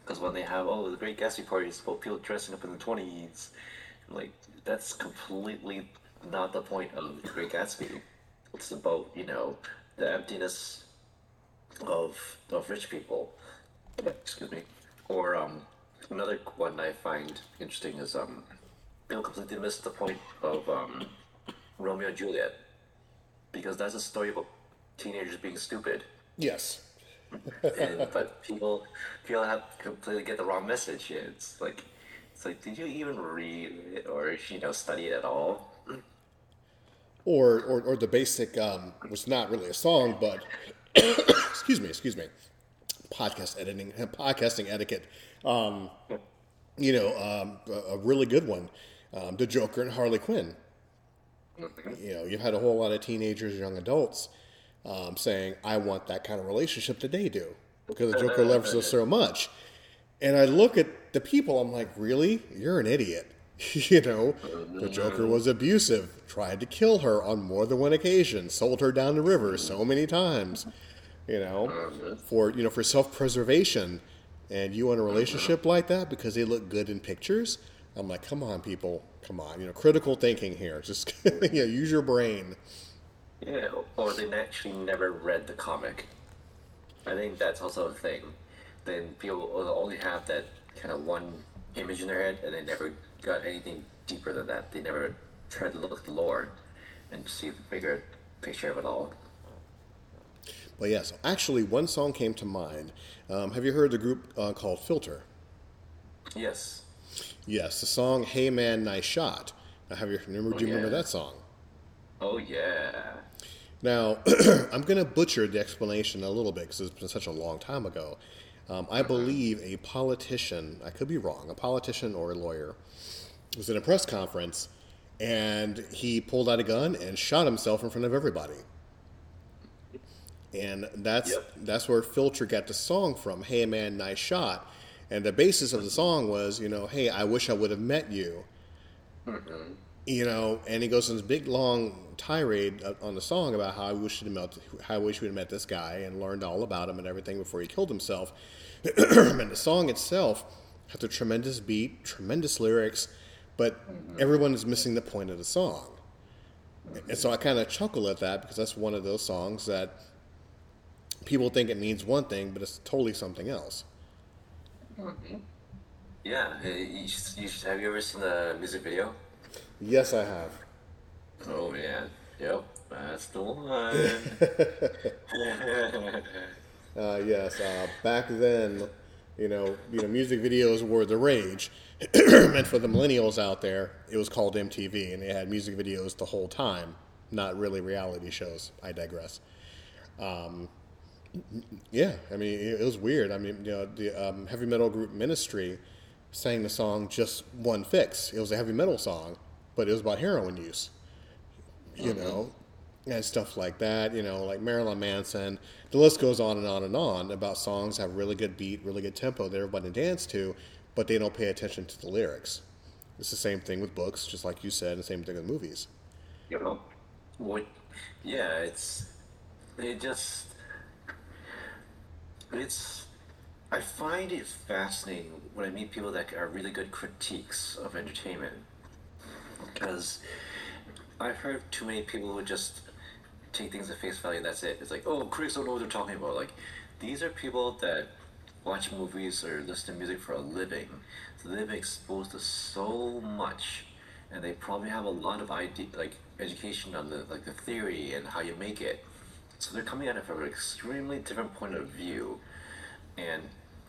Because when they have, oh, The Great Gatsby party is about people dressing up in the 20s, like, that's completely not the point of The Great Gatsby. It's about, you know, the emptiness of, of rich people. Excuse me. Or, um, another one I find interesting is, um, people completely miss the point of, um, Romeo and Juliet. Because that's a story about teenagers being stupid. Yes. and but people people have completely get the wrong message. It's like it's like did you even read it or you know study it at all? Or, or, or the basic, um, was not really a song, but excuse me, excuse me, podcast editing, podcasting etiquette. Um, you know, um, a, a really good one, um, the Joker and Harley Quinn. You know, you've had a whole lot of teenagers, young adults, um, saying, "I want that kind of relationship that they do," because the Joker loves us so much. And I look at the people, I'm like, "Really? You're an idiot." you know, the Joker was abusive, tried to kill her on more than one occasion, sold her down the river so many times. You know, for you know, for self-preservation, and you want a relationship like that because they look good in pictures. I'm like, come on, people, come on. You know, critical thinking here. Just you know, use your brain. Yeah, or they actually never read the comic. I think that's also a thing. Then people only have that kind of one image in their head, and they never got anything deeper than that. They never tried to look at the lore and see the bigger picture of it all. But yes, actually, one song came to mind. Um, have you heard the group uh, called Filter? Yes. Yes, the song "Hey Man, Nice Shot." Now, have you remember? Do you remember that song? Oh yeah. Now, I'm going to butcher the explanation a little bit because it's been such a long time ago. Um, I believe a politician, I could be wrong, a politician or a lawyer, was in a press conference and he pulled out a gun and shot himself in front of everybody. And that's Yep. that's where Filter got the song from, Hey Man, Nice Shot. And the basis of the song was, you know, hey, I wish I would have met you you know, and he goes in this big long tirade uh, on the song about how I wish he'd met, how I wish we'd met this guy and learned all about him and everything before he killed himself. and the song itself has a tremendous beat, tremendous lyrics, but everyone is missing the point of the song. And so I kind of chuckle at that because that's one of those songs that people think it means one thing, but it's totally something else. Yeah. uh, You, should- you should, have you ever seen the music video? Yes, I have. Oh man. Yep. That's the one. Uh, yes, uh, back then, you know, you know, music videos were the rage. and for the millennials out there, it was called MTV, and they had music videos the whole time, not really reality shows. I digress. Um, yeah, I mean, it, it was weird. I mean, you know, the um, heavy metal group Ministry sang the song "Just One Fix." It was a heavy metal song, but it was about heroin use you mm-hmm. know, and stuff like that. You know, like Marilyn Manson. The list goes on and on and on about songs that have really good beat, really good tempo that everybody dance to, but they don't pay attention to the lyrics. It's the same thing with books, just like you said, and the same thing with movies. you know what yeah it's it just it's i find it fascinating when i meet people that are really good critiques of entertainment because i've heard too many people who just take things at face value that's it. It's like oh critics don't know what they're talking about. Like these are people that watch movies or listen to music for a living. So they've been exposed to so much and they probably have a lot of idea, like education on the like the theory and how you make it. So they're coming at it from an extremely different point of view, and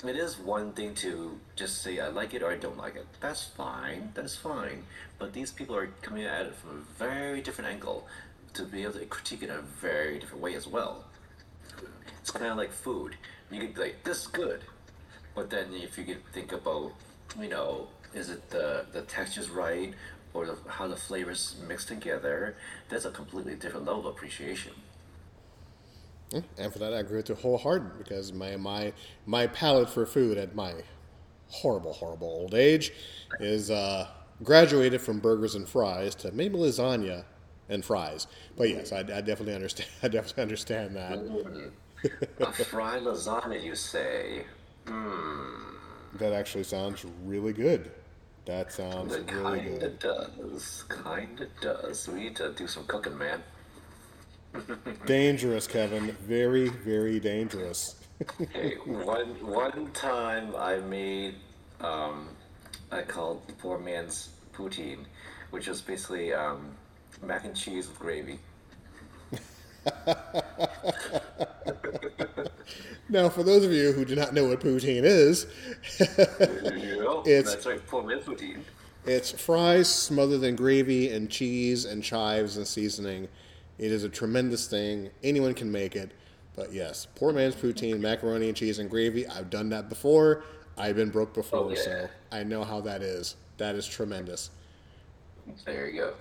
it is one thing to just say I like it or I don't like it. That's fine. That's fine. But these people are coming at it from a very different angle to be able to critique it in a very different way as well. It's kind of like food. You could be like, this is good. But then if you could think about, you know, is it the, the texture's right or the, how the flavors mix together, that's a completely different level of appreciation. And for that, I agree with you wholeheartedly because my, my, my palate for food at my horrible, horrible old age is uh, graduated from burgers and fries to maybe lasagna and fries. But yes, I, I definitely understand. I definitely understand that. a fried lasagna, you say? Hmm. That actually sounds really good. That sounds It really kinda good. does. Kinda does. We need to do some cooking, man. Dangerous, Kevin. Very, very dangerous. Hey, one one time I made um, I called the poor man's poutine, which was basically um, mac and cheese with gravy. Now, for those of you who do not know what poutine is, It's- right, poor man's poutine. it's fries smothered in gravy and cheese and chives and seasoning. It is a tremendous thing. Anyone can make it. But yes, poor man's poutine, macaroni and cheese and gravy. I've done that before. I've been broke before, Oh, yeah. so I know how that is. That is tremendous. There you go.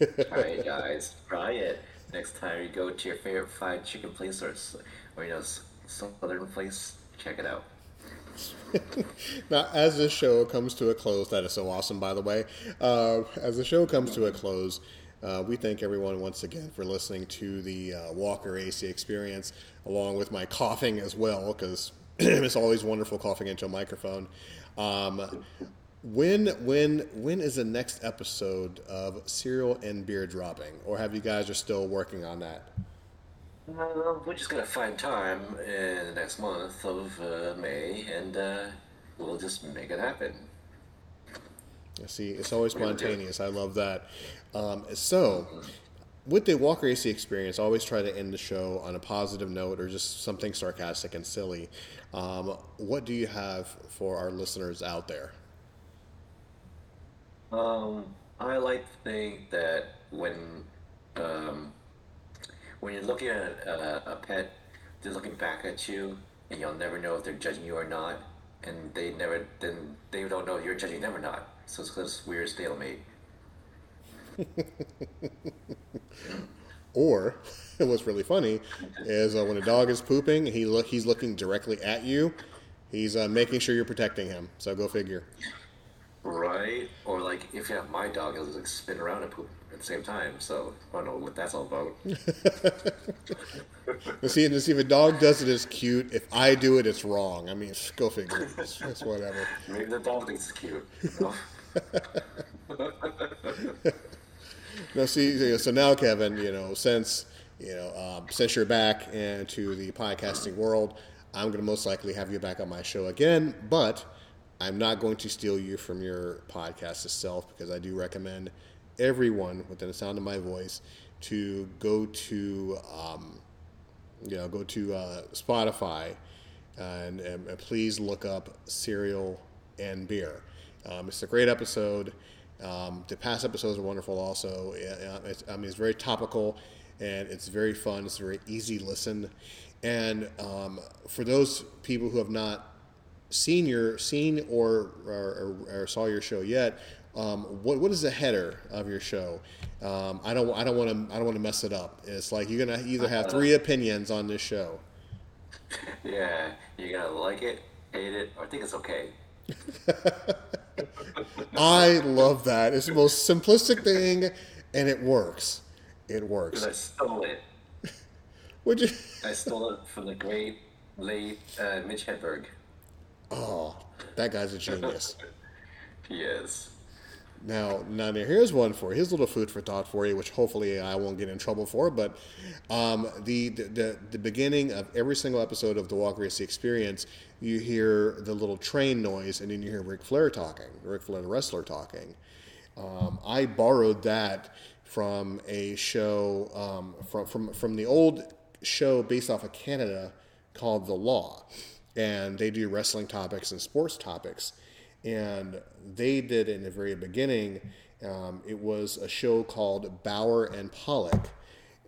All right, guys, try it next time you go to your favorite fried chicken place or, or you know s- southern place. Check it out. Now, as this show comes to a close, that is so awesome, by the way. Uh, as the show comes to a close, uh, we thank everyone once again for listening to the uh, Walker AC experience, along with my coughing as well, because it's always wonderful coughing into a microphone. Um, when when when is the next episode of Cereal and Beer dropping, or have you guys are still working on that? Uh, we're just gonna find time in the next month of uh, May, and uh, we'll just make it happen. See, it's always spontaneous. I love that. Um, so, with the Walker AC experience, I always try to end the show on a positive note or just something sarcastic and silly. Um, what do you have for our listeners out there? Um, I like to think that when um, when you're looking at a, a pet, they're looking back at you, and you'll never know if they're judging you or not, and they never then they don't know if you're judging them or not. So it's this weird stalemate. Or, what's really funny is uh, when a dog is pooping, he look he's looking directly at you. He's uh, making sure you're protecting him. So go figure. Right? Or like if you have my dog, it'll like spin around and poop at the same time. So I don't know what that's all about. See, and see if a dog does it, it's cute. If I do it, it's wrong. I mean, go figure. It's, it's whatever. Maybe the dog thinks it's cute. you know? No, see, so now, Kevin, you know, since you know, um, since you're back into the podcasting world, I'm going to most likely have you back on my show again. But I'm not going to steal you from your podcast itself because I do recommend everyone within the sound of my voice to go to, um, you know, go to uh, Spotify and, and, please look up cereal and beer. Um, it's a great episode. Um, the past episodes are wonderful. Also, I mean, it's very topical and it's very fun. It's a very easy listen. And um, for those people who have not seen your seen or or, or, or saw your show yet, um, what what is the header of your show? Um, I don't I don't want to I don't want to mess it up. It's like you're gonna either have three opinions on this show. yeah, you're gonna like it, hate it, or think it's okay. I love that. It's the most simplistic thing, and it works. It works. I stole it. Would you? I stole it from the great late uh, Mitch Hedberg. Oh, that guy's a genius. Yes. Now, now, now, here's one for. Here's a little food for thought for you, which hopefully I won't get in trouble for. But um, the, the the the beginning of every single episode of the Walker AC Experience, you hear the little train noise, and then you hear Ric Flair talking, Ric Flair the wrestler talking, Um, I borrowed that from a show um, from, from from the old show based off of Canada called The Law, and they do wrestling topics and sports topics, and they did in the very beginning. Um, it was a show called Bauer and Pollock.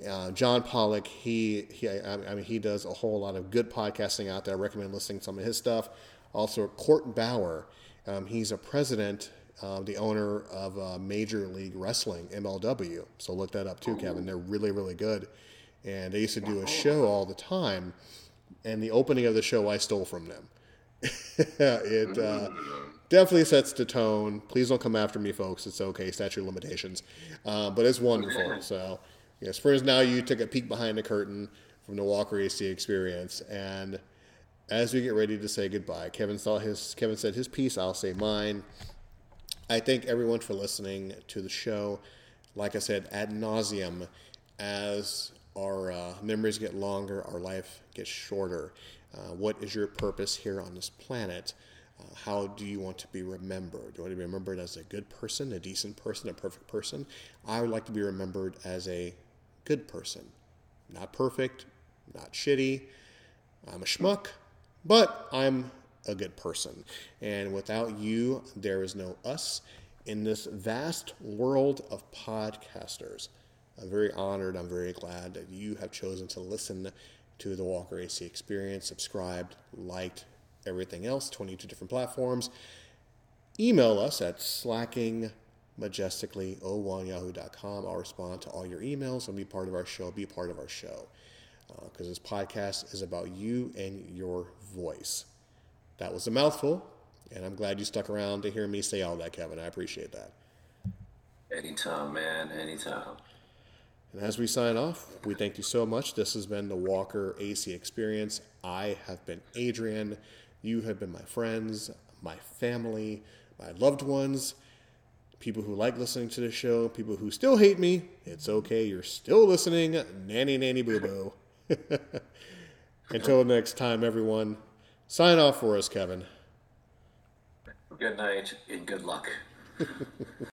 Uh, John Pollock, he, he I, I mean, he does a whole lot of good podcasting out there. I recommend listening to some of his stuff. Also, Court Bauer, um, he's a president, uh, the owner of uh, Major League Wrestling, MLW. So look that up too, Kevin. They're really, really good. And they used to do a show all the time. And the opening of the show, I stole from them. it uh, definitely sets the tone. Please don't come after me, folks. It's okay, statute limitations. Uh, but it's wonderful. So, yes, for now, you took a peek behind the curtain from the Walker AC experience. And as we get ready to say goodbye, Kevin saw his Kevin said his piece. I'll say mine. I thank everyone for listening to the show. Like I said, ad nauseum, as our uh, memories get longer, our life gets shorter. Uh, what is your purpose here on this planet? Uh, how do you want to be remembered? Do you want to be remembered as a good person, a decent person, a perfect person? I would like to be remembered as a good person. Not perfect, not shitty. I'm a schmuck, but I'm a good person. And without you, there is no us in this vast world of podcasters. I'm very honored. I'm very glad that you have chosen to listen to the Walker AC experience, subscribed, liked, everything else, 22 different platforms. Email us at slackingmajestically01yahoo.com. I'll respond to all your emails and be part of our show, be part of our show. Because uh, this podcast is about you and your voice. That was a mouthful, and I'm glad you stuck around to hear me say all that, Kevin. I appreciate that. Anytime, man. Anytime. And as we sign off, we thank you so much. This has been the Walker AC Experience. I have been Adrian. You have been my friends, my family, my loved ones, people who like listening to the show, people who still hate me. It's okay. You're still listening. Nanny, nanny, boo boo. Until next time, everyone. Sign off for us, Kevin. Good night and good luck.